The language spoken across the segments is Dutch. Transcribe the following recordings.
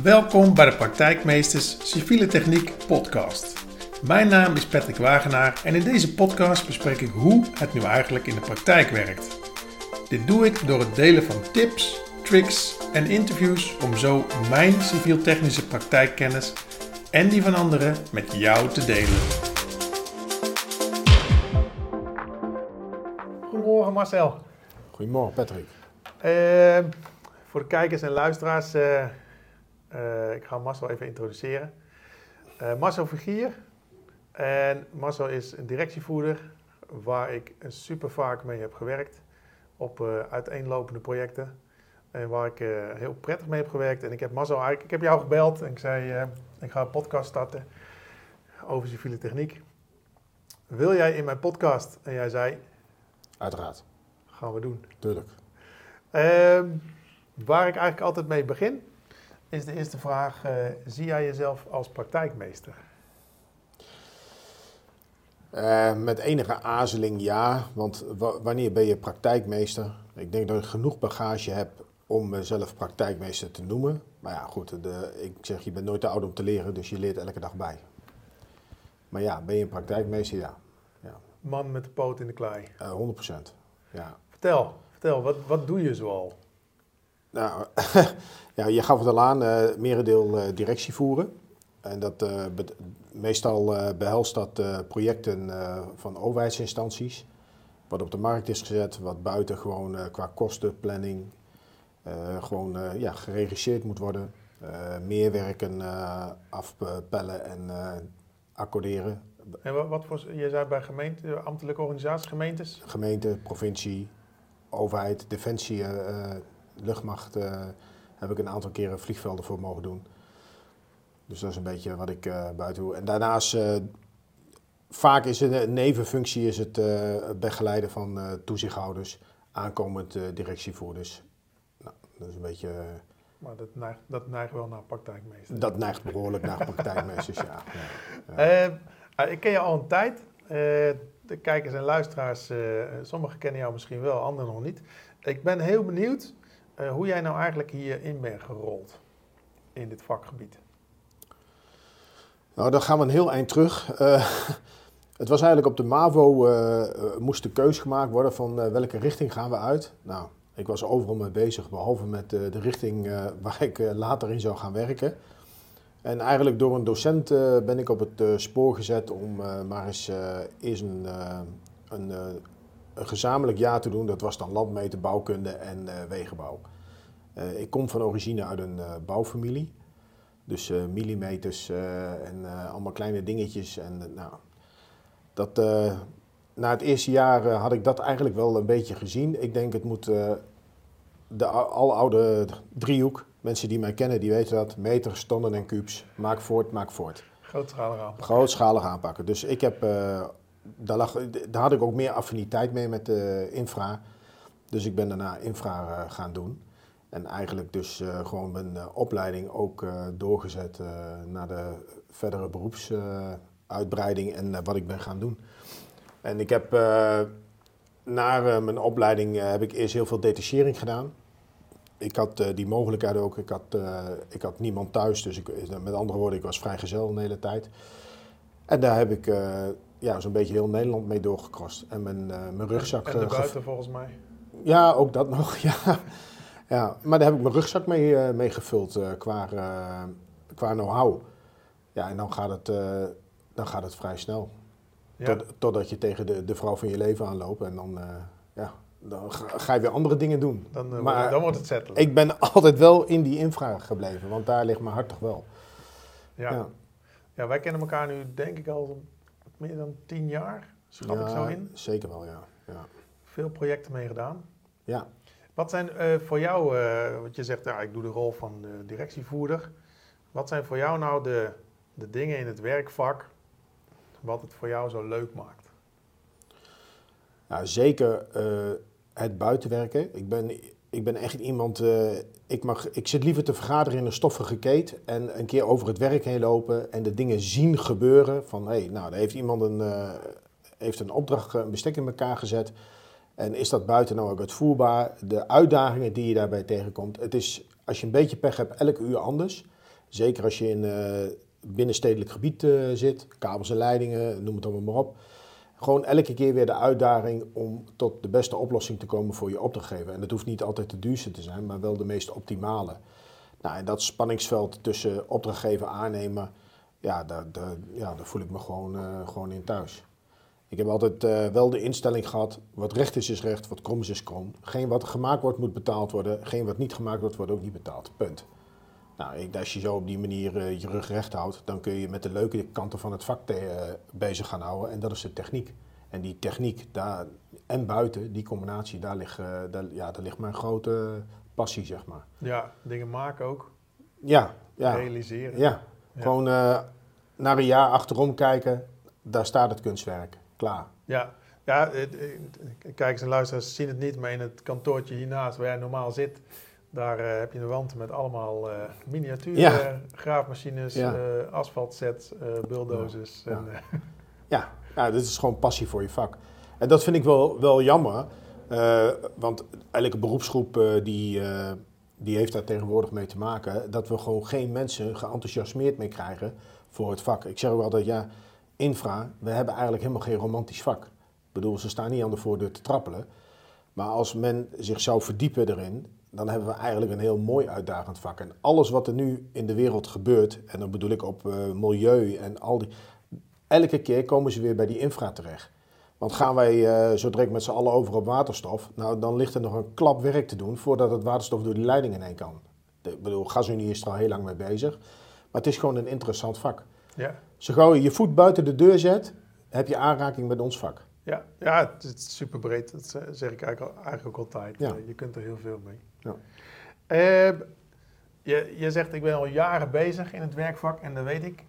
Welkom bij de Praktijkmeesters Civiele Techniek podcast. Mijn naam is Patrick Wagenaar en in deze podcast bespreek ik hoe het nu eigenlijk in de praktijk werkt. Dit doe ik door het delen van tips, tricks en interviews om zo mijn civiel-technische praktijkkennis en die van anderen met jou te delen. Goedemorgen Marcel. Goedemorgen Patrick. Uh, voor de kijkers en luisteraars, uh, uh, ik ga Marcel even introduceren. Marcel Vergier. En Marcel is een directievoerder waar ik super vaak mee heb gewerkt op uiteenlopende projecten. En waar ik heel prettig mee heb gewerkt. En ik heb Marcel eigenlijk, ik heb jou gebeld en ik zei, ik ga een podcast starten over civiele techniek. Wil jij in mijn podcast? En jij zei... Uiteraard. Gaan we doen. Tuurlijk. Uh, waar ik eigenlijk altijd mee begin, is de eerste vraag: uh, zie jij jezelf als praktijkmeester? Uh, met enige aarzeling ja, want wanneer ben je praktijkmeester? Ik denk dat ik genoeg bagage heb om mezelf praktijkmeester te noemen. Maar ja, goed, de, ik zeg je bent nooit te oud om te leren, dus je leert elke dag bij. Maar ja, ben je een praktijkmeester? Ja. ja. Man met de poot in de klei. Uh, 100%. Ja. Vertel, vertel wat, wat doe je zoal? Nou, ja, je gaf het al aan, uh, merendeel uh, directie voeren. En dat, uh, meestal behelst dat projecten van overheidsinstanties. Wat op de markt is gezet, wat buiten gewoon qua kostenplanning gewoon ja, geregisseerd moet worden. meer werken afpellen en accorderen. En wat, wat voor, je zei bij gemeente, ambtelijke organisaties, gemeentes? Gemeente, provincie, overheid, defensie luchtmacht uh, heb ik een aantal keren vliegvelden voor mogen doen. Dus dat is een beetje wat ik uh, buiten doe. En daarnaast, uh, vaak is het een nevenfunctie is het begeleiden van toezichthouders, aankomend directievoerders. Nou, dat is een beetje... maar dat neigt, dat neigt wel naar praktijkmeesters. Dat neigt behoorlijk naar praktijkmeesters, ja. ja, ja. ik ken je al een tijd. de kijkers en luisteraars, sommigen kennen jou misschien wel, anderen nog niet. Ik ben heel benieuwd uh, hoe jij nou eigenlijk hierin bent gerold in dit vakgebied. Nou, dan gaan we een heel eind terug. Uh, het was eigenlijk op de MAVO, uh, moest de keus gemaakt worden van welke richting gaan we uit. Nou, ik was overal mee bezig, behalve met de richting waar ik later in zou gaan werken. En eigenlijk door een docent ben ik op het spoor gezet om maar eens eerst een, een, een gezamenlijk jaar te doen. Dat was dan landmeten, bouwkunde en wegenbouw. Uh, ik kom van origine uit een uh, bouwfamilie. Dus millimeters en allemaal kleine dingetjes. En nou, dat, na het eerste jaar had ik dat eigenlijk wel een beetje gezien. Ik denk het moet de aloude driehoek. Mensen die mij kennen, die weten dat. Meters, tonnen en kubus. Maak voort, maak voort. Grootschalig aanpakken. Grootschalig aanpakken. Dus ik heb, daar, daar had ik ook meer affiniteit mee met de infra. Dus ik ben daarna infra gaan doen. En eigenlijk dus uh, gewoon mijn uh, opleiding ook doorgezet naar de verdere beroepsuitbreiding en wat ik ben gaan doen. En ik heb na mijn opleiding heb ik eerst heel veel detachering gedaan. Ik had die mogelijkheid ook. Ik had, ik had niemand thuis, dus ik, met andere woorden, ik was vrijgezel de hele tijd. En daar heb ik ja, zo'n beetje heel Nederland mee doorgekrost. En mijn, mijn rugzak... En, en de buiten volgens mij? Ja, ook dat nog, ja. Ja, maar daar heb ik mijn rugzak mee, uh, mee gevuld qua, qua know-how. Ja, en dan gaat het, dan gaat het vrij snel. Ja. Tot, totdat je tegen de, de vrouw van je leven aanloopt en dan, ja, dan ga je weer andere dingen doen. Dan, maar, dan wordt het settelen. Ik ben altijd wel in die infra gebleven, want daar ligt mijn hart toch wel. Ja. ja. ja wij kennen elkaar nu denk ik al meer dan tien jaar, schat ik zo in. Zeker wel, ja. ja. Veel projecten mee gedaan. Ja. Wat zijn uh, voor jou, uh, wat je zegt, ja, ik doe de rol van de directievoerder. Wat zijn voor jou nou de, de dingen in het werkvak wat het voor jou zo leuk maakt? Nou, zeker uh, het buitenwerken. Ik ben, ik ben echt iemand, ik, mag, ik zit liever te vergaderen in een stoffige keet en een keer over het werk heen lopen en de dingen zien gebeuren. Van hé, hey, nou, daar heeft iemand een, heeft een opdracht, een bestek in elkaar gezet. En is dat buiten nou ook uitvoerbaar? De uitdagingen die je daarbij tegenkomt. Het is, als je een beetje pech hebt, elke uur anders. Zeker als je in uh, binnenstedelijk gebied zit, kabels en leidingen, noem het allemaal maar op. Gewoon elke keer weer de uitdaging om tot de beste oplossing te komen voor je opdrachtgever. En dat hoeft niet altijd de duurste te zijn, maar wel de meest optimale. Nou, en dat spanningsveld tussen opdrachtgever en aannemer, ja, daar, ja, daar voel ik me gewoon, uh, gewoon in thuis. Ik heb altijd uh, wel de instelling gehad, wat recht is is recht, wat krom is is krom. Geen wat gemaakt wordt moet betaald worden, geen wat niet gemaakt wordt wordt ook niet betaald. Punt. Nou, ik, als je zo op die manier uh, je rug recht houdt, dan kun je met de leuke kanten van het vak te, bezig gaan houden. En dat is de techniek. En die techniek daar, en buiten, die combinatie, daar ligt, daar, ja, daar ligt mijn grote passie, zeg maar. Ja, dingen maken ook. Ja, ja. Realiseren. Ja, gewoon naar een jaar achterom kijken, daar staat het kunstwerk, klaar. Ja, ja kijkers en luisteraars zien het niet, maar in het kantoortje hiernaast waar jij normaal zit, daar uh, heb je een wand met allemaal uh, miniatuur ja. graafmachines, ja. asfaltsets, bulldozers. Ja. En, ja. ja, dit is gewoon passie voor je vak. En dat vind ik wel, wel jammer. Want elke beroepsgroep die, die heeft daar tegenwoordig mee te maken. Dat we gewoon geen mensen geenthousiasmeerd mee krijgen voor het vak. Ik zeg ook altijd, ja, infra, we hebben eigenlijk helemaal geen romantisch vak. Ik bedoel, ze staan niet aan de voordeur te trappelen. Maar als men zich zou verdiepen erin, dan hebben we eigenlijk een heel mooi uitdagend vak. En alles wat er nu in de wereld gebeurt, en dan bedoel ik op milieu en al die... Elke keer komen ze weer bij die infra terecht. Want gaan wij uh, zo direct met z'n allen over op waterstof, nou dan ligt er nog een klap werk te doen voordat het waterstof door die leidingen heen kan. Ik bedoel, GasUnie is er al heel lang mee bezig. Maar het is gewoon een interessant vak. Ja. Zo gauw je je voet buiten de deur zet, heb je aanraking met ons vak. Ja, ja het is super breed. Dat zeg ik eigenlijk, eigenlijk ook altijd. Ja. Je kunt er heel veel mee. Ja. Uh, je, je zegt, ik ben al jaren bezig in het werkvak en dat weet ik.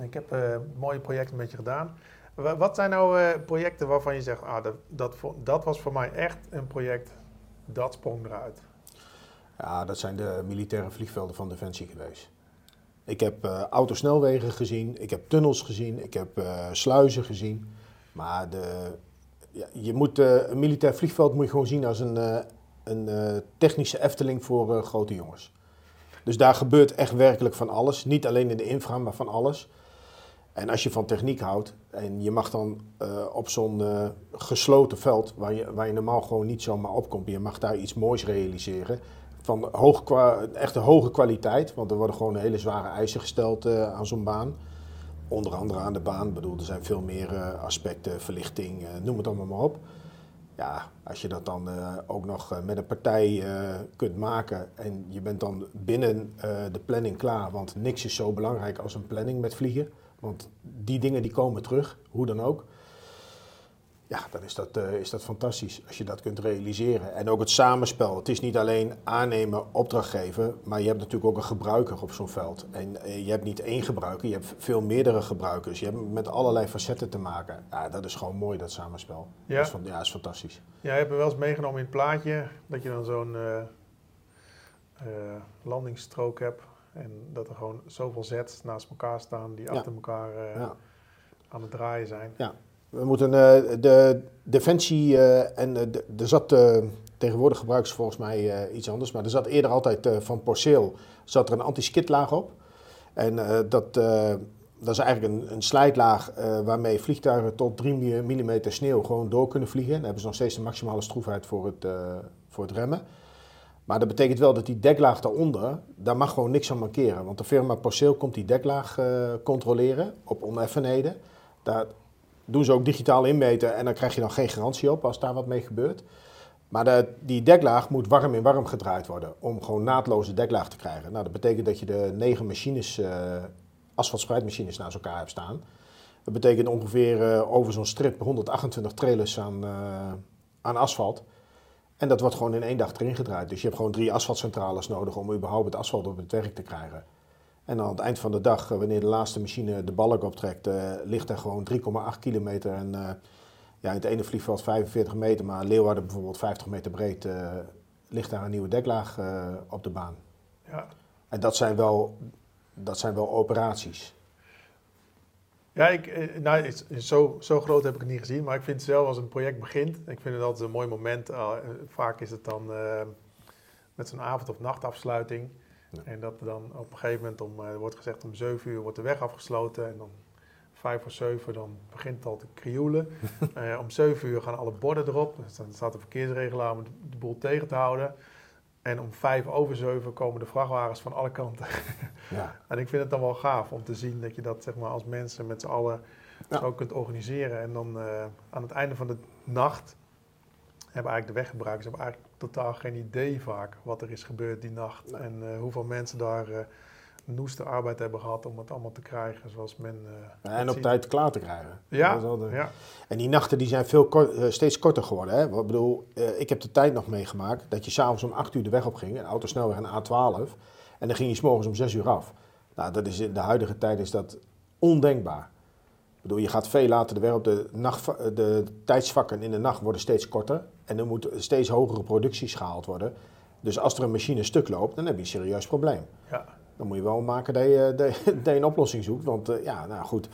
Ik heb uh, mooie projecten met je gedaan. Wat zijn nou uh, projecten waarvan je zegt, ah, dat, dat, dat, was voor mij echt een project, dat sprong eruit? Ja, dat zijn de militaire vliegvelden van Defensie geweest. Ik heb uh, autosnelwegen gezien, ik heb tunnels gezien, ik heb sluizen gezien. Maar de, ja, je moet, een militair vliegveld moet je gewoon zien als een, een technische efteling voor grote jongens. Dus daar gebeurt echt werkelijk van alles. Niet alleen in de infra, maar van alles. En als je van techniek houdt en je mag dan uh, op zo'n gesloten veld, waar je, waar je normaal gewoon niet zomaar opkomt, je mag daar iets moois realiseren. Van hoog, echt een hoge kwaliteit, want er worden gewoon hele zware eisen gesteld aan zo'n baan. Onder andere aan de baan, ik bedoel, er zijn veel meer aspecten, verlichting, noem het allemaal maar op. Ja, als je dat dan ook nog met een partij kunt maken en je bent dan binnen de planning klaar, want niks is zo belangrijk als een planning met vliegen. Want die dingen die komen terug, hoe dan ook. Ja, dan is dat, uh, is dat fantastisch als je dat kunt realiseren. En ook het samenspel. Het is niet alleen aannemen, opdrachtgeven, maar je hebt natuurlijk ook een gebruiker op zo'n veld. En uh, je hebt niet één gebruiker, je hebt veel meerdere gebruikers. Je hebt met allerlei facetten te maken. Ja, dat is gewoon mooi, dat samenspel. Ja, dat is, van, ja, is fantastisch. Ja, je hebt me wel eens meegenomen in het plaatje dat je dan zo'n uh, landingsstrook hebt en dat er gewoon zoveel zets naast elkaar staan die achter elkaar aan het draaien zijn. Ja, we moeten uh, de defensie uh, en er zat tegenwoordig gebruiken ze volgens mij iets anders, maar er zat eerder altijd van porceel zat er een anti-skidlaag op. En dat, dat is eigenlijk een, een slijtlaag waarmee vliegtuigen tot 3 mm sneeuw gewoon door kunnen vliegen. Dan hebben ze nog steeds de maximale stroefheid voor het, voor het remmen. Maar dat betekent wel dat die deklaag daaronder, daar mag gewoon niks aan mankeren. Want de firma Porceel komt die deklaag controleren op oneffenheden. Doen ze ook digitaal inmeten en dan krijg je dan geen garantie op als daar wat mee gebeurt. Maar de, die deklaag moet warm in warm gedraaid worden om gewoon naadloze deklaag te krijgen. Nou, dat betekent dat je de negen machines, uh, naast elkaar hebt staan. Dat betekent ongeveer uh, over zo'n strip 128 trailers aan, aan asfalt. En dat wordt gewoon in één dag erin gedraaid. Dus je hebt gewoon drie asfaltcentrales nodig om überhaupt het asfalt op het werk te krijgen. En dan aan het eind van de dag, eh, wanneer de laatste machine de balk optrekt, uh, ligt er gewoon 3,8 kilometer. En uh, ja, in het ene vliegveld 45 meter, maar Leeuwarden bijvoorbeeld 50 meter breed, ligt daar een nieuwe deklaag op de baan. Ja. En dat zijn wel, dat zijn wel operaties. Ja, ik, eh, nou, zo, zo groot heb ik het niet gezien, maar ik vind het zelf als een project begint, ik vind het altijd een mooi moment. Uh, vaak is het dan uh, met zo'n avond- of nachtafsluiting. Ja. En dat er dan op een gegeven moment, om, eh, er wordt gezegd om 7 uur wordt de weg afgesloten. En dan vijf voor zeven, dan begint het al te krioelen. Eh, om 7 uur gaan alle borden erop. Dus dan staat de verkeersregelaar om de, boel tegen te houden. En om vijf over zeven komen de vrachtwagens van alle kanten. Ja. En ik vind het dan wel gaaf om te zien dat je dat zeg maar, als mensen met z'n allen Ja. zo kunt organiseren. En dan eh, aan het einde van de nacht hebben eigenlijk de weggebruikers hebben eigenlijk totaal geen idee vaak wat er is gebeurd die nacht. Nee. En eh, hoeveel mensen daar eh noeste arbeid hebben gehad om het allemaal te krijgen zoals men eh, En op tijd klaar te krijgen. Ja, de- ja, En die nachten die zijn veel kort- steeds korter geworden. Hè? Ik bedoel, ik heb de tijd nog meegemaakt dat je s'avonds om 8 uur de weg op ging, een autosnelweg en A12, en dan ging je s'morgens om 6 uur af. Nou, dat is in de huidige tijd is dat ondenkbaar. Bedoel, je gaat veel later de weg op. De, nacht, de tijdsvakken in de nacht worden steeds korter. En er moet een steeds hogere producties gehaald worden. Dus als er een machine stuk loopt, dan heb je een serieus probleem. ja, Dan moet je wel maken dat je, dat een oplossing zoekt. Want eh, ja, nou goed.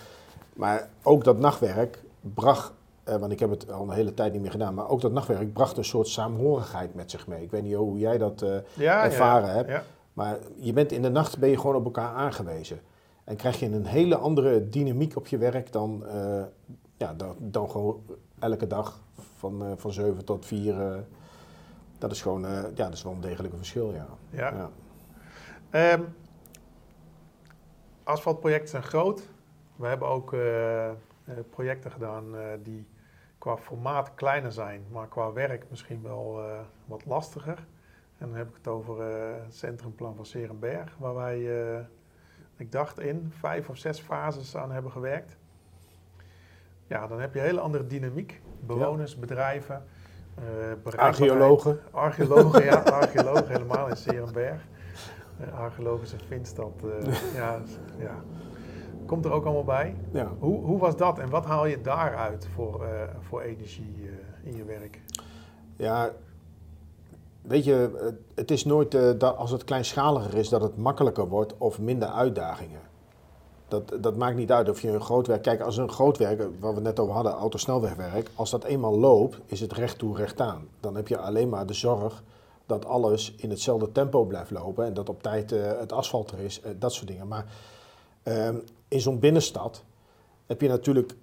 Maar ook dat nachtwerk bracht, eh, want ik heb het al een hele tijd niet meer gedaan, maar ook dat nachtwerk bracht een soort saamhorigheid met zich mee. Ik weet niet hoe jij dat eh, ja, ervaren ja, hebt. Maar je bent in de nacht ben je gewoon op elkaar aangewezen. En krijg je een hele andere dynamiek op je werk dan, eh, ja, dan, dan gewoon elke dag van, eh, van 7 tot 4. eh, dat is gewoon, ja, dat is wel een degelijk verschil, ja. ja. ja. Ehm, asfaltprojecten zijn groot. We hebben ook projecten gedaan die qua formaat kleiner zijn, maar qua werk misschien wel wat lastiger. En dan heb ik het over het centrumplan van Serenberg, waar wij, ik dacht, in vijf of zes fases aan hebben gewerkt. Ja, dan heb je een hele andere dynamiek. Bewoners, bedrijven, eh. Archeologen. Archeologen, ja, archeologen helemaal in Serenberg. Uh, archeologische vindstad, eh, ja, ja. Komt er ook allemaal bij. Ja. Hoe, hoe was dat en wat haal je daaruit voor, eh, voor energie eh, in je werk? Ja, weet je, het- is nooit eh, dat als het kleinschaliger is dat het makkelijker wordt of minder uitdagingen. Dat, dat maakt niet uit of je een groot werk. Kijk, als een groot werk, eh, waar we net over hadden, autosnelwegwerk, als dat eenmaal loopt, is het recht toe, recht aan. Dan heb je alleen maar de zorg dat alles in hetzelfde tempo blijft lopen en dat op tijd eh, het asfalt er is, dat soort dingen. Maar ehm, in zo'n binnenstad heb je natuurlijk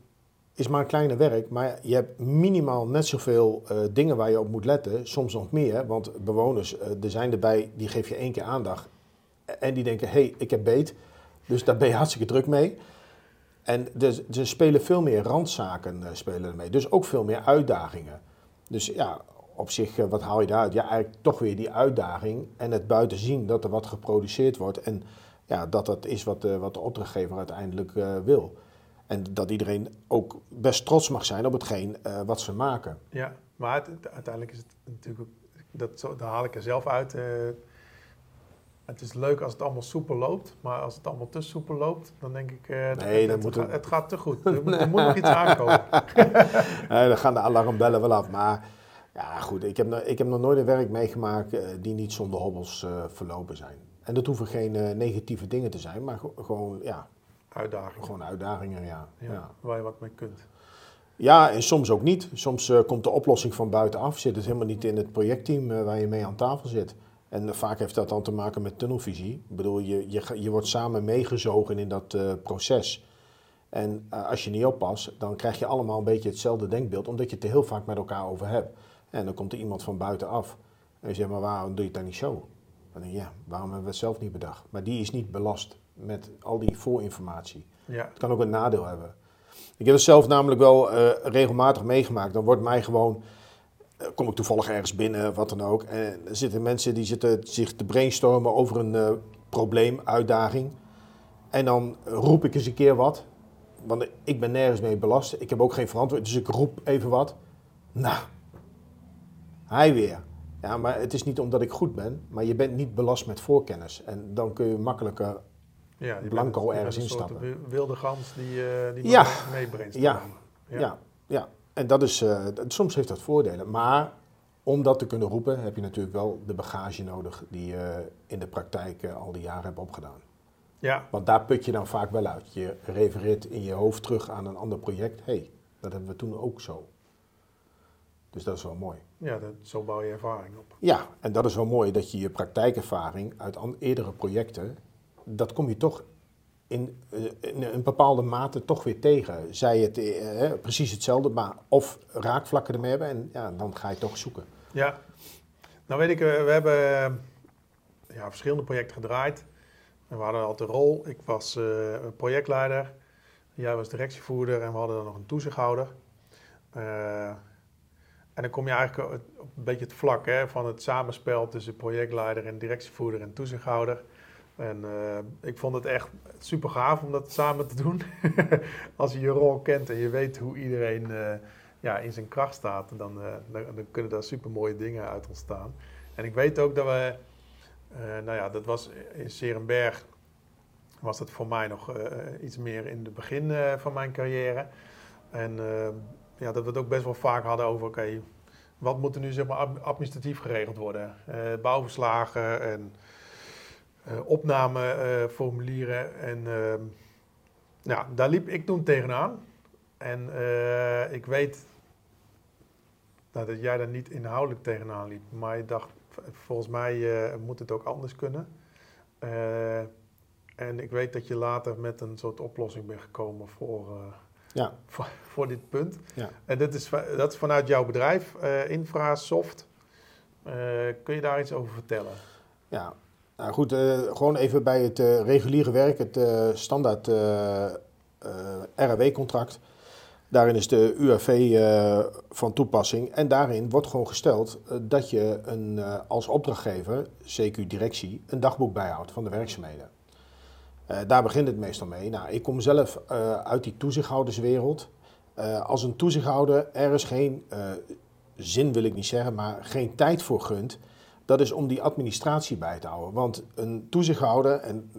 is maar een kleine werk, maar je hebt minimaal net zoveel eh, dingen waar je op moet letten, soms nog meer, want bewoners, eh, er zijn erbij, die geef je één keer aandacht en die denken, hé, hey, ik heb beet, dus daar ben je hartstikke druk mee. En dus, ze spelen veel meer randzaken, eh, spelen ermee, dus ook veel meer uitdagingen. Dus ja, op zich, eh, wat haal je daaruit? Ja, eigenlijk toch weer die uitdaging en het buiten zien dat er wat geproduceerd wordt en ja, dat dat is wat, wat de opdrachtgever uiteindelijk eh, wil. En dat iedereen ook best trots mag zijn op hetgeen eh, wat ze maken. Ja, maar het- het- uiteindelijk is het natuurlijk ook, dat, zo, daar haal ik er zelf uit. eh, het is leuk als het allemaal soepel loopt, maar als het allemaal te soepel loopt, dan denk ik, eh, het- Nee, het, dan het, moet ga- het- het gaat te goed. Er, moet- er moet nog iets aankomen. Dan gaan de alarmbellen wel af. Maar ja, goed, ik heb, ik heb nog nooit een werk meegemaakt die niet zonder hobbels verlopen zijn. En dat hoeven geen negatieve dingen te zijn, maar gewoon, ja, Uitdaging, gewoon uitdagingen. Ja. ja, Ja. waar je wat mee kunt. ja, en soms ook niet. Soms eh, komt de oplossing van buitenaf. Zit het helemaal niet in het projectteam eh, waar je mee aan tafel zit. En eh, vaak heeft dat dan te maken met tunnelvisie. Ik bedoel, je, je, je wordt samen meegezogen in dat proces. En als je niet oppast, dan krijg je allemaal een beetje hetzelfde denkbeeld, omdat je het er heel vaak met elkaar over hebt. En dan komt er iemand van buitenaf. En je zegt, maar waarom doe je het dan niet zo? Dan denk je, ja, waarom hebben we het zelf niet bedacht? Maar die is niet belast met al die voorinformatie. Ja, Het kan ook een nadeel hebben. Ik heb het zelf namelijk wel eh, regelmatig meegemaakt. Dan wordt mij gewoon, eh, kom ik toevallig ergens binnen, wat dan ook. En er zitten mensen die zitten zich te brainstormen over een eh, probleem, uitdaging. En dan roep ik eens een keer wat. Want ik ben nergens mee belast. Ik heb ook geen verantwoording. Dus ik roep even wat. Nou, hij weer. Ja, maar het is niet omdat ik goed ben. Maar je bent niet belast met voorkennis. En dan kun je makkelijker ja je Blanco ergens instappen. wi- wilde gans die, eh die Ja. nog mee brainstormen. Ja. Ja, ja. En dat is, eh, dat- soms heeft dat voordelen. Maar om dat te kunnen roepen, heb je natuurlijk wel de bagage nodig die je in de praktijk eh, al die jaren hebt opgedaan. ja, Want daar put je dan vaak wel uit. Je refereert in je hoofd terug aan een ander project. Hé, hey, dat hebben we toen ook zo. Dus dat is wel mooi. Ja, dat, zo bouw je ervaring op. Ja, en dat is wel mooi dat je je praktijkervaring uit eerdere projecten, dat kom je toch in, eh, in een bepaalde mate toch weer tegen. Zij het eh, precies hetzelfde, maar of raakvlakken ermee hebben en ja, dan ga je toch zoeken. Ja. Nou weet ik, eh, we hebben ja, verschillende projecten gedraaid. We hadden altijd een rol. Ik was projectleider. Jij was directievoerder en we hadden dan nog een toezichthouder. En dan kom je eigenlijk op op een beetje het vlak hè, van het samenspel tussen projectleider en directievoerder en toezichthouder. En eh, ik vond het echt super gaaf om dat samen te doen. Als je je rol kent en je weet hoe iedereen eh, ja, in zijn kracht staat, dan, eh, dan, dan kunnen daar super mooie dingen uit ontstaan. En ik weet ook dat we, nou ja, dat was in Serenberg, was dat voor mij nog iets meer in het begin van mijn carrière. En ja, dat we het ook best wel vaak hadden over, oké, wat moet er nu zeg maar ad- administratief geregeld worden? Bouwverslagen en opnameformulieren. en ehm, ja, daar liep ik toen tegenaan. En eh, ik weet nou, dat jij daar niet inhoudelijk tegenaan liep. Maar je dacht, volgens mij eh, moet het ook anders kunnen. Eh, en ik weet dat je later met een soort oplossing bent gekomen voor, eh, Ja. voor, voor dit punt. Ja. En dat is, dat is vanuit jouw bedrijf, eh Infrasoft. Eh, kun je daar iets over vertellen? Ja, nou goed, eh, gewoon even bij het eh, reguliere werk, het eh, standaard RAW-contract. Daarin is de UAV van toepassing en daarin wordt gewoon gesteld dat je een, als opdrachtgever, CQ directie, een dagboek bijhoudt van de werkzaamheden. Daar begint het meestal mee. Nou, ik kom zelf uit die toezichthouderswereld. Als een toezichthouder ergens geen eh, zin, wil ik niet zeggen, maar geen tijd voor gunt, dat is om die administratie bij te houden. Want een toezichthouder, en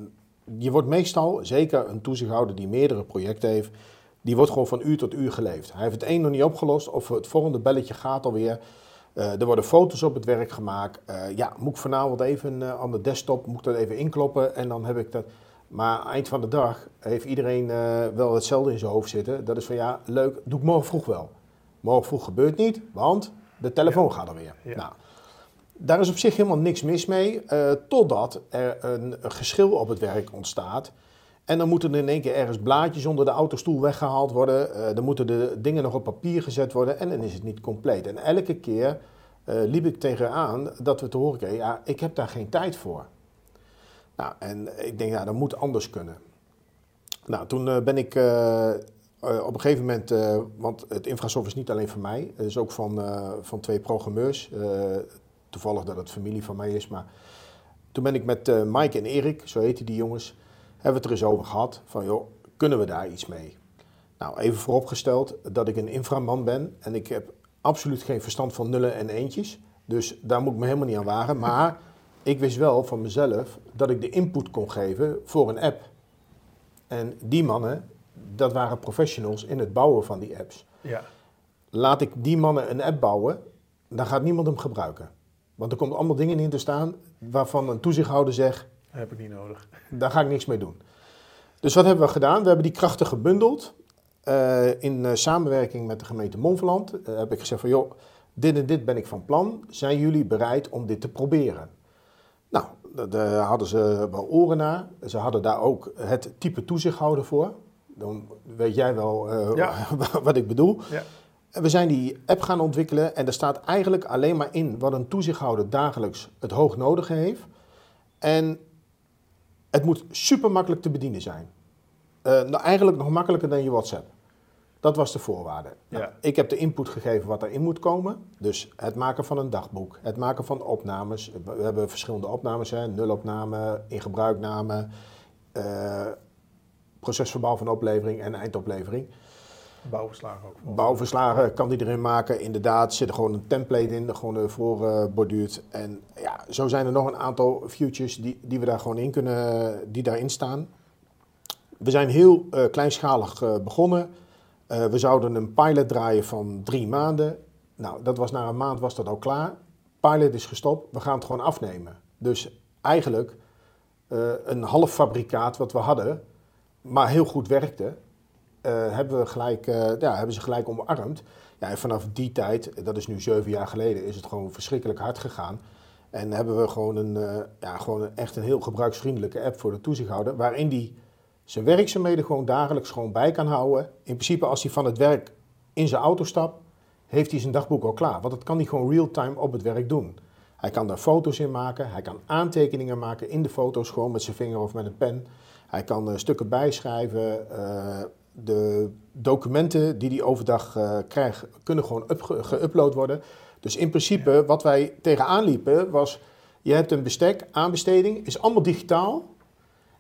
je wordt meestal, zeker een toezichthouder die meerdere projecten heeft, die wordt gewoon van uur tot uur geleefd. Hij heeft het een nog niet opgelost of het volgende belletje gaat alweer. Eh, er worden foto's op het werk gemaakt. Eh, ja, moet ik vanavond even eh, aan de desktop, moet ik dat even inkloppen en dan heb ik dat. Maar eind van de dag heeft iedereen wel hetzelfde in zijn hoofd zitten. Dat is van ja, leuk, doe ik morgen vroeg wel. Morgen vroeg gebeurt niet, want de telefoon gaat alweer. Ja. Nou, daar is op zich helemaal niks mis mee, eh, totdat er een, geschil op het werk ontstaat. En dan moeten er in één keer ergens blaadjes onder de autostoel weggehaald worden. eh dan moeten de dingen nog op papier gezet worden en dan is het niet compleet. En elke keer eh, liep ik tegenaan dat we te horen kregen, ja, ik heb daar geen tijd voor. Nou, en ik denk, ja, dat moet anders kunnen. Nou, toen ben ik op een gegeven moment, want het infrasoft is niet alleen van mij, het is ook van, van twee programmeurs. Toevallig dat het familie van mij is, maar toen ben ik met eh, Mike en Erik, zo heten die jongens, hebben we het er eens over gehad. Van joh, kunnen we daar iets mee? Nou, even vooropgesteld dat ik een inframan ben en ik heb absoluut geen verstand van nullen en eentjes. Dus daar moet ik me helemaal niet aan wagen. Maar ik wist wel van mezelf dat ik de input kon geven voor een app. En die mannen, dat waren professionals in het bouwen van die apps. Ja, Laat ik die mannen een app bouwen, dan gaat niemand hem gebruiken. Want er komt allemaal dingen in te staan waarvan een toezichthouder zegt, heb ik niet nodig. daar ga ik niks mee doen. Dus wat hebben we gedaan? We hebben die krachten gebundeld. Eh, in eh, samenwerking met de gemeente Monferland eh, heb ik gezegd van joh, dit en dit ben ik van plan. Zijn jullie bereid om dit te proberen? Nou, da- daar hadden ze wel oren naar. Ze hadden daar ook het type toezichthouder voor. Dan weet jij wel Ja. wat ik bedoel. Ja. En we zijn die app gaan ontwikkelen en er staat eigenlijk alleen maar in wat een toezichthouder dagelijks het hoog nodige heeft. En het moet super makkelijk te bedienen zijn. Eh, nou, eigenlijk nog makkelijker dan je WhatsApp. Dat was de voorwaarde. Nou, Ja. ik heb de input gegeven wat erin moet komen. Dus het maken van een dagboek, het maken van opnames. We hebben verschillende opnames, hè, nulopname, in gebruikname, eh, procesverbaal van oplevering en eindoplevering. Bouwverslagen ook. volgens Bouwverslagen kan die erin maken. Inderdaad, zit er gewoon een template in, gewoon eh borduurt. En ja, zo zijn er nog een aantal futures die, die we daar gewoon in kunnen, die daarin staan. We zijn heel eh, kleinschalig begonnen. We zouden een pilot draaien van drie maanden. Nou, dat was na een maand was dat al klaar. Pilot is gestopt, we gaan het gewoon afnemen. Dus eigenlijk een half fabrikaat wat we hadden, maar heel goed werkte. Eh, hebben, we gelijk, eh, ja, hebben ze gelijk omarmd. Ja, en vanaf die tijd, dat is nu zeven jaar geleden, is het gewoon verschrikkelijk hard gegaan. En hebben we gewoon een, eh, ja, gewoon een, echt een heel gebruiksvriendelijke app voor de toezichthouder. Waarin die zijn werkzaamheden gewoon dagelijks gewoon bij kan houden. In principe als hij van het werk in zijn auto stapt, heeft hij zijn dagboek al klaar. Want dat kan hij gewoon real-time op het werk doen. Hij kan daar foto's in maken, hij kan aantekeningen maken in de foto's gewoon met zijn vinger of met een pen. Hij kan stukken bijschrijven. De documenten die hij overdag uh, krijgt, kunnen gewoon geüpload worden. Dus in principe, ja. wat wij tegenaan liepen, was: je hebt een bestek, aanbesteding, is allemaal digitaal.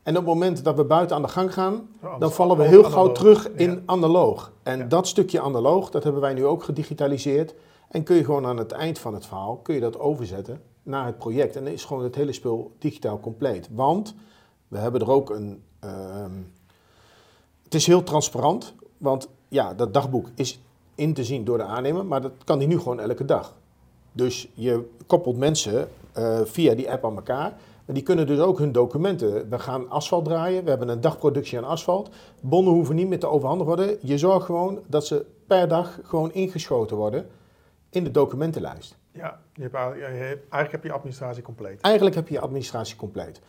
En op het moment dat we buiten aan de gang gaan, dan vallen we heel gauw terug in ja. analoog. En dat stukje analoog, dat hebben wij nu ook gedigitaliseerd. En kun je gewoon aan het eind van het verhaal, kun je dat overzetten naar het project. En dan is gewoon het hele spul digitaal compleet. Want we hebben er ook een. Uh, het is heel transparant, want ja, dat dagboek is in te zien door de aannemer, maar dat kan hij nu gewoon elke dag. Dus je koppelt mensen uh, via die app aan elkaar. En die kunnen dus ook hun documenten. We gaan asfalt draaien, we hebben een dagproductie aan asfalt. Bonnen hoeven niet meer te overhandigd worden. Je zorgt gewoon dat ze per dag gewoon ingeschoten worden in de documentenlijst. Ja, je hebt, eigenlijk heb je administratie compleet. Eigenlijk heb je administratie compleet.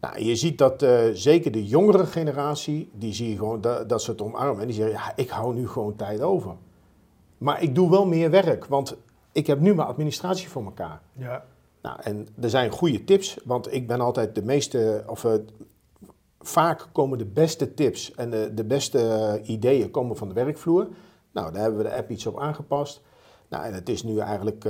Nou, je ziet dat uh, zeker de jongere generatie, die zie je gewoon dat, dat ze het omarmen. En die zeggen, ja, ik hou nu gewoon tijd over. Maar ik doe wel meer werk, want ik heb nu mijn administratie voor elkaar. Ja. Nou, en er zijn goede tips, want ik ben altijd de meeste, of uh, vaak komen de beste tips en de, de beste ideeën komen van de werkvloer. Nou, daar hebben we de app iets op aangepast. Nou, en het is nu eigenlijk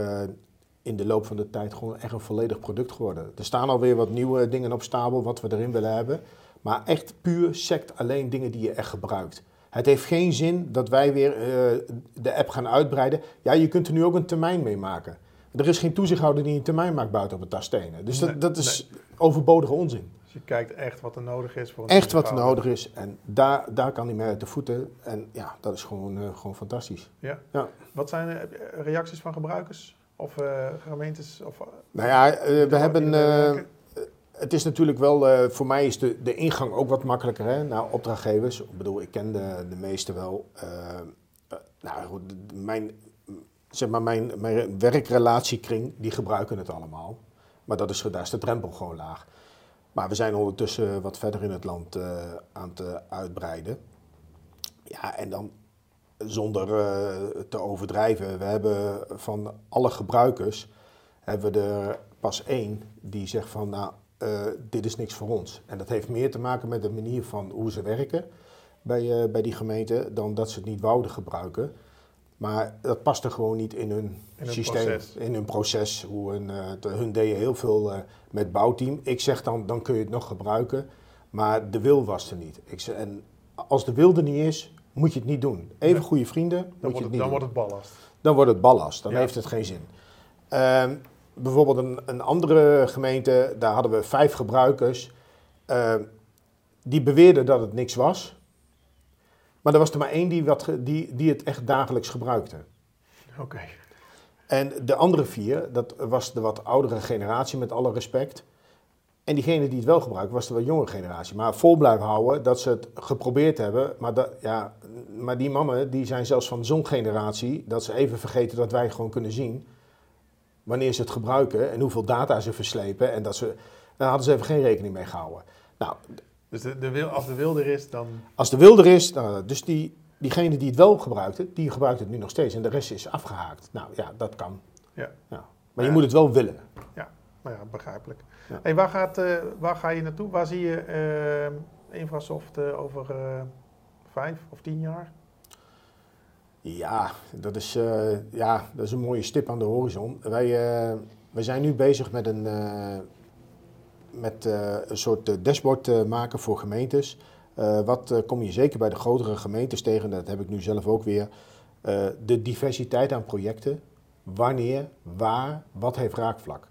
in de loop van de tijd gewoon echt een volledig product geworden. Er staan alweer wat nieuwe dingen op stapel, wat we erin willen hebben. Maar echt puur sect alleen dingen die je echt gebruikt. Het heeft geen zin dat wij weer uh, de app gaan uitbreiden. Ja, je kunt er nu ook een termijn mee maken. Er is geen toezichthouder die een termijn maakt buiten op het tastenen. Dus dat, nee, dat is nee. overbodige onzin. Dus je kijkt echt wat er nodig is voor een Echt wat er nodig is. En daar, daar kan hij mee uit de voeten. En ja, dat is gewoon, uh, gewoon fantastisch. Ja. ja. Wat zijn de reacties van gebruikers? Of uh, gemeentes? Of, nou ja, uh, we hebben... het is natuurlijk wel, voor mij is de, de ingang ook wat makkelijker hè, naar opdrachtgevers. Ik bedoel, ik ken de, de meeste wel. nou goed, mijn, zeg maar mijn, mijn werkrelatiekring, die gebruiken het allemaal. Maar dat is, daar is de drempel gewoon laag. Maar we zijn ondertussen wat verder in het land aan het uitbreiden. Ja, en dan zonder uh, te overdrijven, we hebben van alle gebruikers, hebben we er pas één die zegt van, nou, uh, dit is niks voor ons. En dat heeft meer te maken met de manier van hoe ze werken bij, bij die gemeente, dan dat ze het niet wouden gebruiken. Maar dat paste gewoon niet in hun, in systeem, proces. in hun proces. Hoe hun, uh, hun deden heel veel met bouwteam. Ik zeg dan, dan kun je het nog gebruiken. Maar de wil was er niet. Ik zeg, en als de wil er niet is, moet je het niet doen. Even nee. goede vrienden, dan moet je het niet dan doen. wordt het ballast. Dan wordt het ballast. Dan ja. heeft het geen zin. Uh, bijvoorbeeld een, een, andere gemeente, daar hadden we vijf gebruikers. Ehm, die beweerden dat het niks was. Maar er was er maar één die, wat, die, die het echt dagelijks gebruikte. Oké. Okay. En de andere vier, dat was de wat oudere generatie met alle respect. En diegene die het wel gebruikte, was de wat jongere generatie. Maar vol blijven houden dat ze het geprobeerd hebben. Maar, dat, ja, maar die mannen die zijn zelfs van zo'n generatie dat ze even vergeten dat wij gewoon kunnen zien wanneer ze het gebruiken en hoeveel data ze verslepen. En dat ze, daar hadden ze even geen rekening mee gehouden. Nou, dus de, de wil, als de wil er is, dan... Als de wil er is, nou, dus die, diegene die het wel gebruikte, die gebruikt het nu nog steeds. En de rest is afgehaakt. Nou ja, dat kan. Ja. ja. Maar je moet het wel willen. Nou ja, begrijpelijk. Ja. Hey, waar, gaat, uh, waar ga je naartoe? Waar zie je uh, Infrasoft uh, over vijf of tien jaar? Ja, dat is, ja, dat is een mooie stip aan de horizon. Wij, wij zijn nu bezig met een met een soort dashboard maken voor gemeentes. wat kom je zeker bij de grotere gemeentes tegen, dat heb ik nu zelf ook weer. de diversiteit aan projecten. Wanneer, waar, wat heeft raakvlak.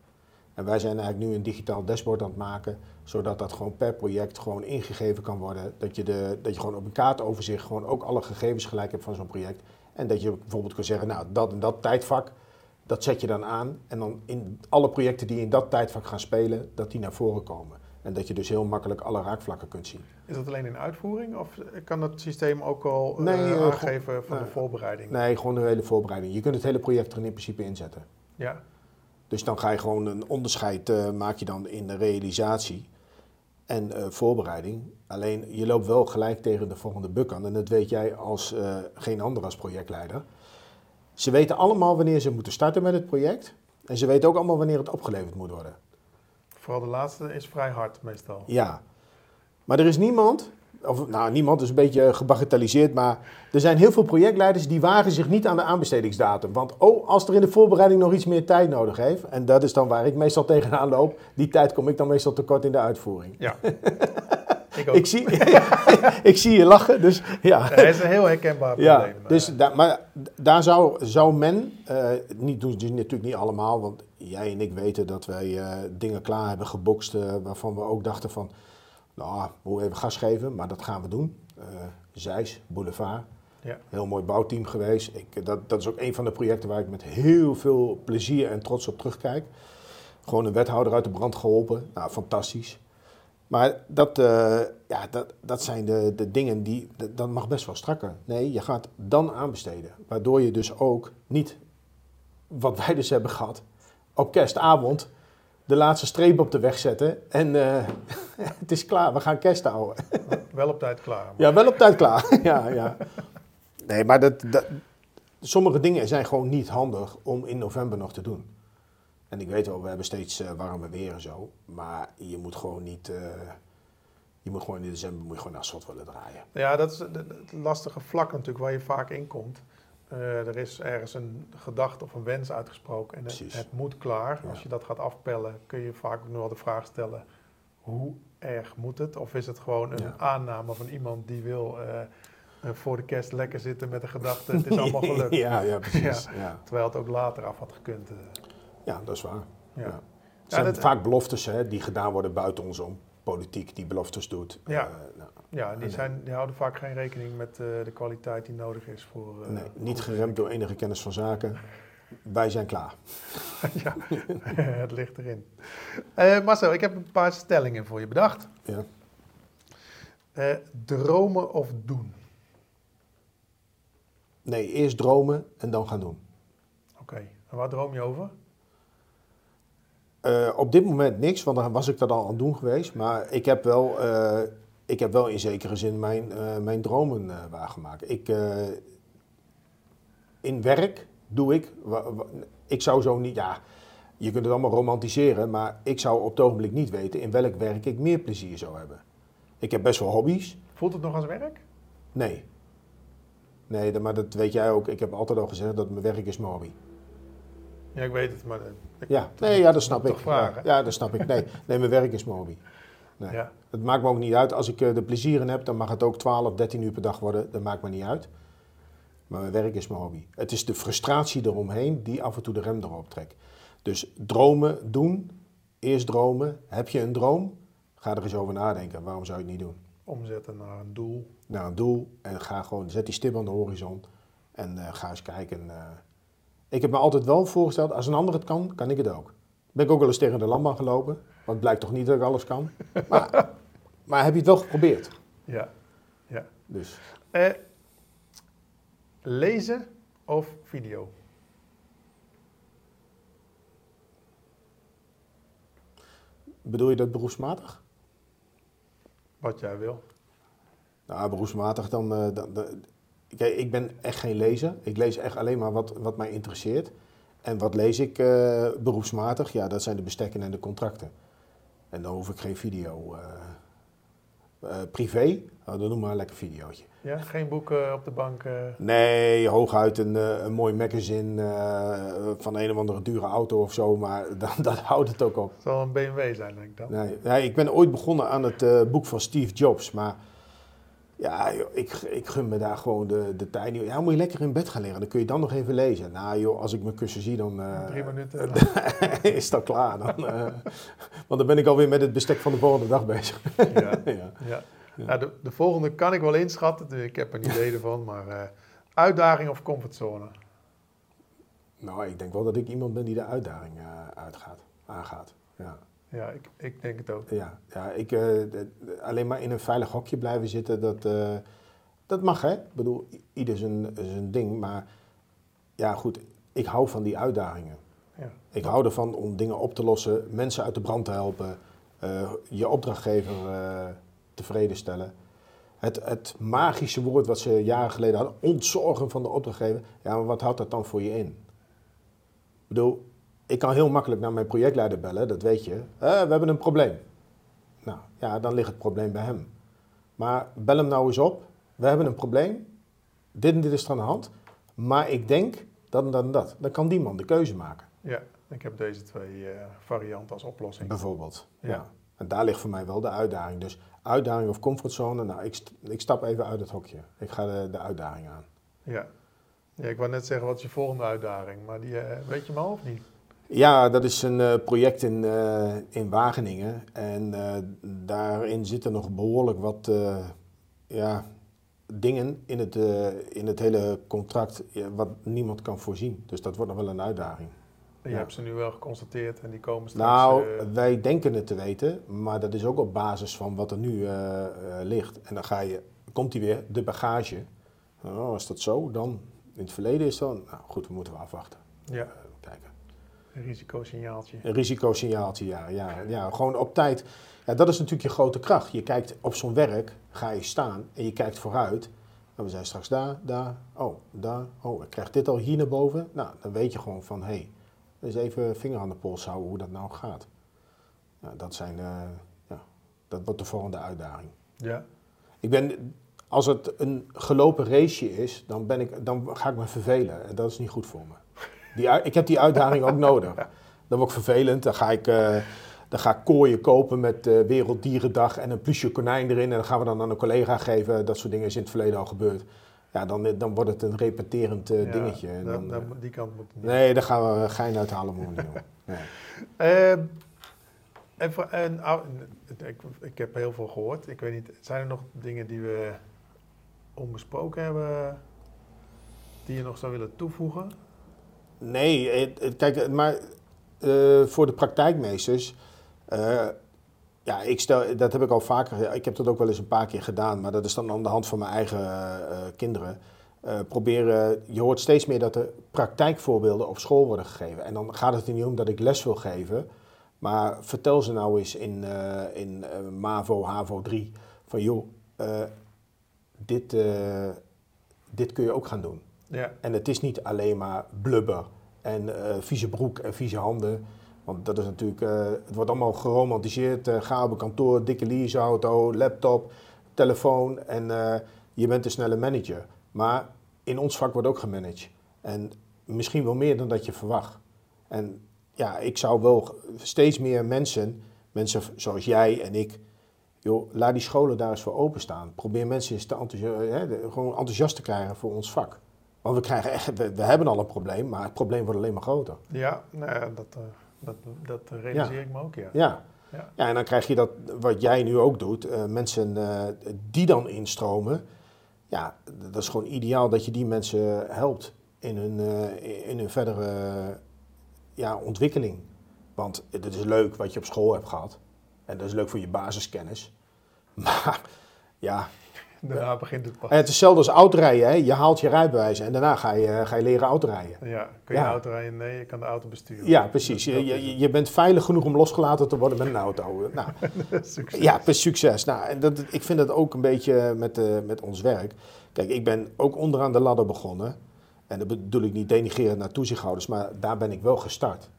En wij zijn eigenlijk nu een digitaal dashboard aan het maken, zodat dat gewoon per project gewoon ingegeven kan worden. Dat je, de, dat je gewoon op een kaartoverzicht gewoon ook alle gegevens gelijk hebt van zo'n project. En dat je bijvoorbeeld kan zeggen, nou dat en dat tijdvak, dat zet je dan aan en dan in alle projecten die in dat tijdvak gaan spelen, dat die naar voren komen. En dat je dus heel makkelijk alle raakvlakken kunt zien. Is dat alleen in uitvoering of kan dat systeem ook al eh, Nee, eh, aangeven van nee. de voorbereiding? Nee, gewoon een hele voorbereiding. Je kunt het hele project er in principe inzetten. Ja, Dus dan ga je gewoon een onderscheid eh, maak je dan in de realisatie en eh, voorbereiding. Alleen je loopt wel gelijk tegen de volgende buk aan. En dat weet jij als eh, geen ander als projectleider. Ze weten allemaal wanneer ze moeten starten met het project. En ze weten ook allemaal wanneer het opgeleverd moet worden. vooral de laatste is vrij hard meestal. Ja. Maar er is niemand, of nou niemand is een beetje gebagatelliseerd, maar er zijn heel veel projectleiders die wagen zich niet aan de aanbestedingsdatum. Want oh, als er in de voorbereiding nog iets meer tijd nodig heeft, en dat is dan waar ik meestal tegenaan loop, die tijd kom ik dan meestal tekort in de uitvoering. Ja, ik. Ik zie, ik zie je lachen, dus ja. Dat is een heel herkenbaar probleem. Ja, eh. dus da- maar daar zou, zou men, eh, niet doen ze natuurlijk niet allemaal, want jij en ik weten dat wij eh, dingen klaar hebben gebokst waarvan we ook dachten van, nou, we moeten even gas geven, maar dat gaan we doen. Eh Zeist, Boulevard, Ja. heel mooi bouwteam geweest. Ik, dat, dat is ook een van de projecten waar ik met heel veel plezier en trots op terugkijk. Gewoon een wethouder uit de brand geholpen, nou, fantastisch. Maar dat, eh, ja, dat, dat zijn de, de dingen die. Dat, dat mag best wel strakker. Nee, je gaat dan aanbesteden. Waardoor je dus ook niet, wat wij dus hebben gehad, op kerstavond de laatste streep op de weg zetten. En eh, het is klaar, we gaan kerst houden. Wel op tijd klaar. Ja, wel op tijd klaar. ja, ja. Nee, maar dat, dat, sommige dingen zijn gewoon niet handig om in november nog te doen. En ik weet wel, we hebben steeds eh, warme weer en zo. Maar je moet gewoon niet. eh, je moet gewoon in december moet je gewoon asfalt willen draaien. Ja, dat is het lastige vlak natuurlijk waar je vaak in komt. Eh, er is ergens een gedachte of een wens uitgesproken en het, moet klaar. Ja. Als je dat gaat afpellen, kun je vaak ook nog wel de vraag stellen: hoe erg moet het? Of is het gewoon een Ja. aanname van iemand die wil eh, eh, voor de kerst lekker zitten met de gedachte: het is allemaal gelukt. ja, ja, precies. Ja. Terwijl het ook later af had gekund. Ja, dat is waar. Ja. Het zijn dat- vaak beloftes hè, die gedaan worden buiten ons om. Politiek die beloftes doet. Ja. Ja, die, Nee. zijn, die houden vaak geen rekening met eh, de kwaliteit die nodig is voor. eh, nee, niet geremd door enige kennis van zaken. Wij zijn klaar. ja, het ligt erin. Eh, Marcel, ik heb een paar stellingen voor je bedacht. Ja. Dromen of doen? Nee, eerst dromen en dan gaan doen. Oké, en waar droom je over? Op dit moment niks, want dan was ik dat al aan het doen geweest. Maar ik heb wel, ik heb wel in zekere zin mijn, eh, mijn dromen eh, waargemaakt. Ik, eh, in werk doe ik, ik zou zo niet, ja, je kunt het allemaal romantiseren, maar ik zou op het ogenblik niet weten in welk werk ik meer plezier zou hebben. Ik heb best wel hobby's. Voelt het nog als werk? Nee. Nee, maar dat weet jij ook. Ik heb altijd al gezegd dat mijn werk is mijn hobby. Ja, ik weet het, maar... ik- Ja, nee, ja, dat snap ik. ja, dat snap ik. Nee, nee, mijn werk is mijn hobby. Nee. Ja, Het maakt me ook niet uit. Als ik eh, er plezier in heb, dan mag het ook 12, 13 uur per dag worden. Dat maakt me niet uit. Maar mijn werk is mijn hobby. Het is de frustratie eromheen die af en toe de rem erop trekt. Dus dromen doen. Eerst dromen. Heb je een droom? Ga er eens over nadenken. Waarom zou je het niet doen? omzetten naar een doel. Naar een doel en ga gewoon, zet die stip aan de horizon en eh, ga eens kijken. eh. ik heb me altijd wel voorgesteld, als een ander het kan, kan ik het ook. Ben ik ook wel eens tegen de landbouw gelopen, want het blijkt toch niet dat ik alles kan. Maar, maar heb je het wel geprobeerd? Ja, ja. Dus Eh, lezen of video? bedoel je dat beroepsmatig? Wat jij wil. Nou, beroepsmatig dan, eh, dan, dan- Kijk, ik ben echt geen lezer. Ik lees echt alleen maar wat, wat mij interesseert. En wat lees ik eh, beroepsmatig? Ja, dat zijn de bestekken en de contracten. En dan hoef ik geen video. eh, eh, privé, nou, dan noem maar een lekker videootje. Ja, geen boeken op de bank. Nee, hooguit een, een mooi magazine van een of andere dure auto of zo, maar dat, dat houdt het ook op. Het zal een BMW zijn, denk ik dan. Nee, nee, ik ben ooit begonnen aan het boek van Steve Jobs, maar ja, joh, ik, ik gun me daar gewoon de, de tijd niet. Ja, moet je lekker in bed gaan liggen, dan kun je dan nog even lezen. Nou joh, als ik mijn kussen zie, dan eh, Drie minuten. is dat klaar. Dan, eh, want dan ben ik alweer met het bestek van de volgende dag bezig. ja. ja. Ja. Nou, de, de volgende kan ik wel inschatten. dus Ik heb er een idee ervan. Maar eh, uitdaging of comfortzone? Nou, ik denk wel dat ik iemand ben die de uitdaging eh, uitgaat, aangaat. Ja. Ja, ik, ik denk het ook. Ja, ja ik, eh, alleen maar in een veilig hokje blijven zitten, dat, eh, dat mag hè. Ik bedoel, ieder zijn, zijn ding. Maar ja, goed, ik hou van die uitdagingen. Ja. Ik hou ervan om dingen op te lossen, mensen uit de brand te helpen, eh, je opdrachtgever tevreden stellen. Het, het magische woord wat ze jaren geleden hadden, ontzorgen van de opdrachtgever. Ja, maar wat houdt dat dan voor je in? Ik bedoel, ik kan heel makkelijk naar mijn projectleider bellen, dat weet je. Eh, we hebben een probleem. Nou, ja, dan ligt het probleem bij hem. Maar bel hem nou eens op. We hebben een probleem. Dit en dit is er aan de hand. Maar ik denk dat en dat en dat. Dan kan die man de keuze maken. ja, ik heb deze twee eh, varianten als oplossing. Bijvoorbeeld. Ja. Ja. En daar ligt voor mij wel de uitdaging. Dus uitdaging of comfortzone. Nou, ik, st- ik stap even uit het hokje. Ik ga de, de uitdaging aan. Ja. ja, ik wou net zeggen, wat is je volgende uitdaging? Maar die, eh, weet je al of niet? Ja, dat is een eh, project in, eh, in Wageningen. En eh, daarin zitten nog behoorlijk wat ja, dingen in het, in het hele contract wat niemand kan voorzien. Dus dat wordt nog wel een uitdaging. Je Ja. hebt ze nu wel geconstateerd en die komen straks... Nou, wij denken het te weten, maar dat is ook op basis van wat er nu ligt. En dan ga je, komt hij weer, de bagage. Oh, is dat zo? Dan, in het verleden is dat, nou goed, we moeten we afwachten. ja, kijken. Een risicosignaaltje. Een risicosignaaltje, ja, ja, ja. Gewoon op tijd. Ja, dat is natuurlijk je grote kracht. Je kijkt op zo'n werk, ga je staan en je kijkt vooruit. En we zijn straks daar, daar, oh, daar, oh, ik krijg dit al hier naar boven. Nou, dan weet je gewoon van, hé, hey, dus even vinger aan de pols houden hoe dat nou gaat. Ja, dat zijn, eh, ja, dat wordt de volgende uitdaging. Ja, Ik ben, als het een gelopen raceje is, dan, ben ik, dan ga ik me vervelen. En dat is niet goed voor me. Die, ik heb die uitdaging ook nodig. Dan word ik vervelend. Dan ga ik, eh, dan ga ik kooien kopen met eh, Werelddierendag en een plusje konijn erin. En dan gaan we dan aan een collega geven. Dat soort dingen is in het verleden al gebeurd. Ja, dan, dan wordt het een repeterend eh, ja, dingetje. En dan, eh, die kant moet niet. nee, daar gaan we gein uithalen, doen. Nee. Eh, en ik, ik heb heel veel gehoord. Ik weet niet, zijn er nog dingen die we onbesproken hebben die je nog zou willen toevoegen? Nee, kijk, maar eh, voor de praktijkmeesters, eh, ja, ik stel, dat heb ik al vaker, ik heb dat ook wel eens een paar keer gedaan, maar dat is dan aan de hand van mijn eigen eh, kinderen. Proberen, je hoort steeds meer dat er praktijkvoorbeelden op school worden gegeven. En dan gaat het er niet om dat ik les wil geven, maar vertel ze nou eens in, in MAVO, HAVO 3, van joh, dit, dit kun je ook gaan doen. Ja, En het is niet alleen maar blubber en eh, vieze broek en vieze handen. Want dat is natuurlijk, eh, het wordt allemaal geromantiseerd. eh, ga kantoor, dikke leaseauto, laptop, telefoon en je bent een snelle manager. Maar in ons vak wordt ook gemanaged. En misschien wel meer dan dat je verwacht. En ja, ik zou wel steeds meer mensen, mensen zoals jij en ik, joh, laat die scholen daar eens voor openstaan. Probeer mensen eens te hè, gewoon enthousiast te krijgen voor ons vak. Want we, krijgen echt, we, we hebben al een probleem, maar het probleem wordt alleen maar groter. ja nou ja, dat, eh, dat, dat realiseer ik me ook, ja. Ja. Ja. ja, en dan krijg je dat, wat jij nu ook doet, eh, mensen eh, die dan instromen. Ja, dat is gewoon ideaal dat je die mensen helpt in hun, in hun verdere ja, ontwikkeling. Want het is leuk wat je op school hebt gehad. En dat is leuk voor je basiskennis. Maar ja, Daarna begint het pas. het is hetzelfde als autorijden. Hè? Je haalt je rijbewijs en daarna ga je, ga je leren autorijden. Ja, kun je Ja. een auto rijden? Nee, je kan de auto besturen. Ja, precies. Je, je, je bent veilig genoeg om losgelaten te worden met een auto. Nou. Succes. Ja, per succes. Nou, en dat, ik vind dat ook een beetje met, eh, met ons werk. Kijk, ik ben ook onderaan de ladder begonnen. En dat bedoel ik niet denigreren naar toezichthouders, maar daar ben ik wel gestart.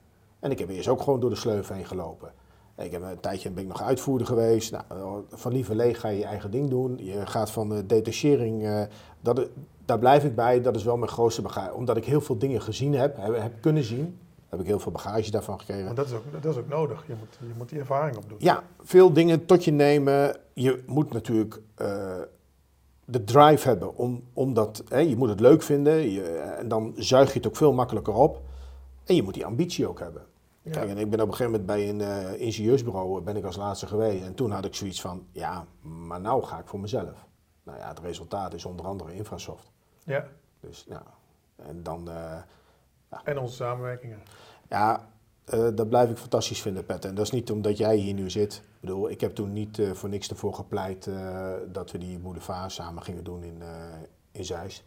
En ik heb eerst ook gewoon door de sleuven heen gelopen. Ik heb een tijdje ben ik nog uitvoerder geweest. Nou, van liever leeg ga je je eigen ding doen. Je gaat van de detachering, eh, dat, daar blijf ik bij. Dat is wel mijn grootste bagage. Omdat ik heel veel dingen gezien heb, heb, heb kunnen zien, heb ik heel veel bagage daarvan gekregen. Maar dat is ook, dat is ook nodig. Je moet, je moet die ervaring opdoen. Ja, veel dingen tot je nemen. Je moet natuurlijk eh, de drive hebben om, om dat. Hè, je moet het leuk vinden. Je, en dan zuig je het ook veel makkelijker op. En je moet die ambitie ook hebben. Ja. Kijk, en ik ben op een gegeven moment bij een eh, ingenieursbureau eh, ben ik als laatste geweest. En toen had ik zoiets van, ja, maar nou ga ik voor mezelf. Nou ja, het resultaat is onder andere Infrasoft. Ja, Dus ja, en dan, eh, en onze samenwerkingen. ja, dat blijf ik fantastisch vinden, Pet. En dat is niet omdat jij hier nu zit. Ik bedoel, ik heb toen niet voor niks ervoor gepleit dat we die boulevard samen gingen doen in, in Zeist.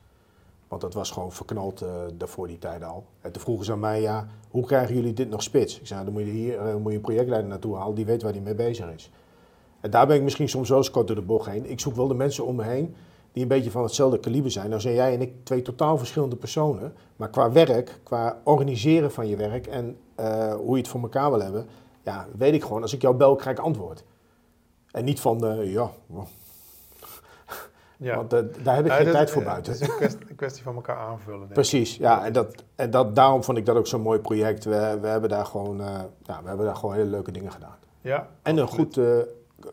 Want dat was gewoon verknald eh, daarvoor die tijd al. En toen vroegen ze aan mij, ja, hoe krijgen jullie dit nog spits? Ik zei, nou, dan moet je hier eh, moet je een projectleider naartoe halen, die weet waar hij mee bezig is. En daar ben ik misschien soms eens kort door de bocht heen. Ik zoek wel de mensen om me heen die een beetje van hetzelfde kaliber zijn. Nou zijn jij en ik twee totaal verschillende personen. Maar qua werk, qua organiseren van je werk en eh, hoe je het voor elkaar wil hebben, ja, weet ik gewoon, als ik jou bel, krijg ik antwoord. En niet van, ja, Ja. want eh, daar heb ik Ja, geen tijd voor buiten. Het is een kwestie, een kwestie van elkaar aanvullen. Precies, ja, en, dat, en dat, daarom vond ik dat ook zo'n mooi project. We, we, hebben daar gewoon, eh, ja, we hebben daar gewoon hele leuke dingen gedaan. Ja, En een goed, eh,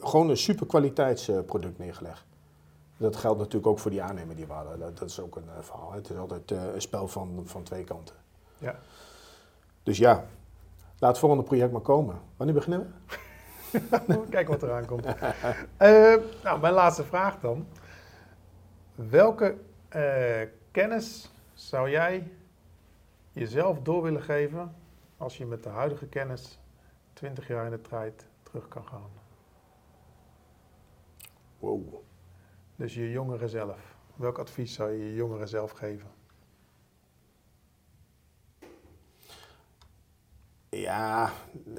gewoon een super kwaliteitsproduct neergelegd. Dat geldt natuurlijk ook voor die aannemer die we hadden. Dat, dat is ook een verhaal. hè. Het is altijd een spel van, van twee kanten. Ja. Dus ja, laat het volgende project maar komen. Wanneer beginnen we? Kijk wat eraan komt. Nou, mijn laatste vraag dan. Welke eh, kennis zou jij jezelf door willen geven als je met de huidige kennis 20 jaar in de tijd terug kan gaan? Wow. Dus je jongere zelf. Welk advies zou je je jongere zelf geven? Ja,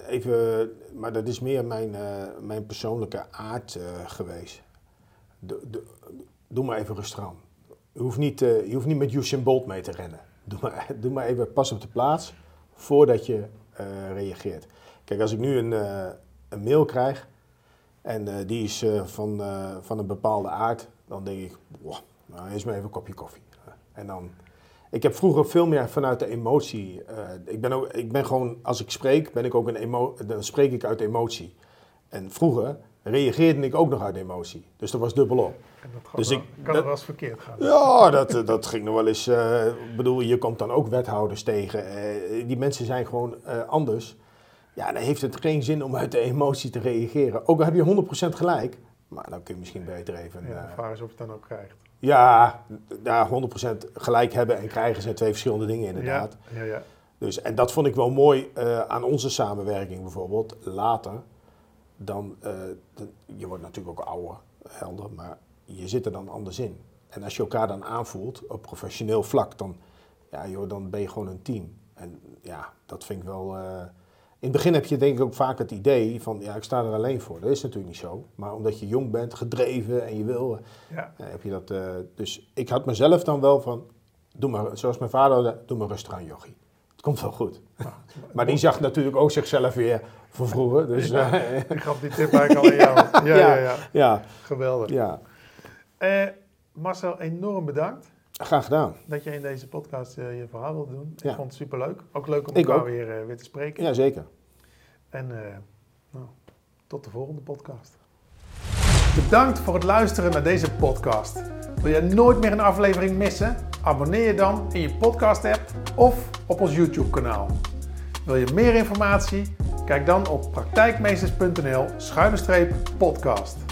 even, maar dat is meer mijn, eh, mijn persoonlijke aard eh, geweest. Doe, doe, doe maar even rustig aan. Je hoeft niet, eh, je hoeft niet met Usain Bolt mee te rennen. Doe maar, doe maar even pas op de plaats voordat je eh, reageert. Kijk, als ik nu een, eh, een mail krijg en die is van, van een bepaalde aard, dan denk ik, wow, nou, maar even een kopje koffie. En dan, ik heb vroeger veel meer vanuit de emotie. ik, ben ook, ik ben gewoon, als ik spreek, ben ik ook een emo, dan spreek ik uit emotie. En vroeger reageerde ik ook nog uit emotie. Dus dat was dubbelop. En dat Dus wel- ik- kan dat- er wel eens verkeerd gaan. Ja, dat, eh, dat ging nog wel eens. eh, Ik bedoel, je komt dan ook wethouders tegen. eh, die mensen zijn gewoon anders. Ja, dan heeft het geen zin om uit de emotie te reageren. Ook al heb je 100% gelijk. Maar dan kun je misschien beter even. Ja, eh, vraag eens of je het dan ook krijgt. ja, ja, 100% gelijk hebben en krijgen zijn twee verschillende dingen inderdaad. Ja, ja, ja. Dus, en dat vond ik wel mooi aan onze samenwerking bijvoorbeeld. Later, dan, eh, de- je wordt natuurlijk ook ouder, helder, maar je zit er dan anders in. En als je elkaar dan aanvoelt op professioneel vlak, dan, ja, joh, dan ben je gewoon een team. En ja, dat vind ik wel... eh, in het begin heb je denk ik ook vaak het idee van, ja, ik sta er alleen voor. Dat is natuurlijk niet zo. Maar omdat je jong bent, gedreven en je wil, ja. eh, heb je dat... dus ik had mezelf dan wel van, doe maar, zoals mijn vader doe maar rustig aan, jochie. Het komt wel goed. Maar die zag natuurlijk ook zichzelf weer van vroeger. Dus Ja. ja, Ik gaf die tip eigenlijk al aan jou. Ja, ja, ja. ja, Geweldig. ja, Eh, Marcel, enorm bedankt graag gedaan. dat je in deze podcast eh, je verhaal wilde doen. Ik vond het superleuk. Ook leuk om elkaar weer, eh, weer te spreken. Ja, zeker. En eh, nou, tot de volgende podcast. Bedankt voor het luisteren naar deze podcast. Wil je nooit meer een aflevering missen? Abonneer je dan in je podcast app of op ons YouTube kanaal. Wil je meer informatie? Kijk dan op praktijkmeesters.nl schuine streep podcast.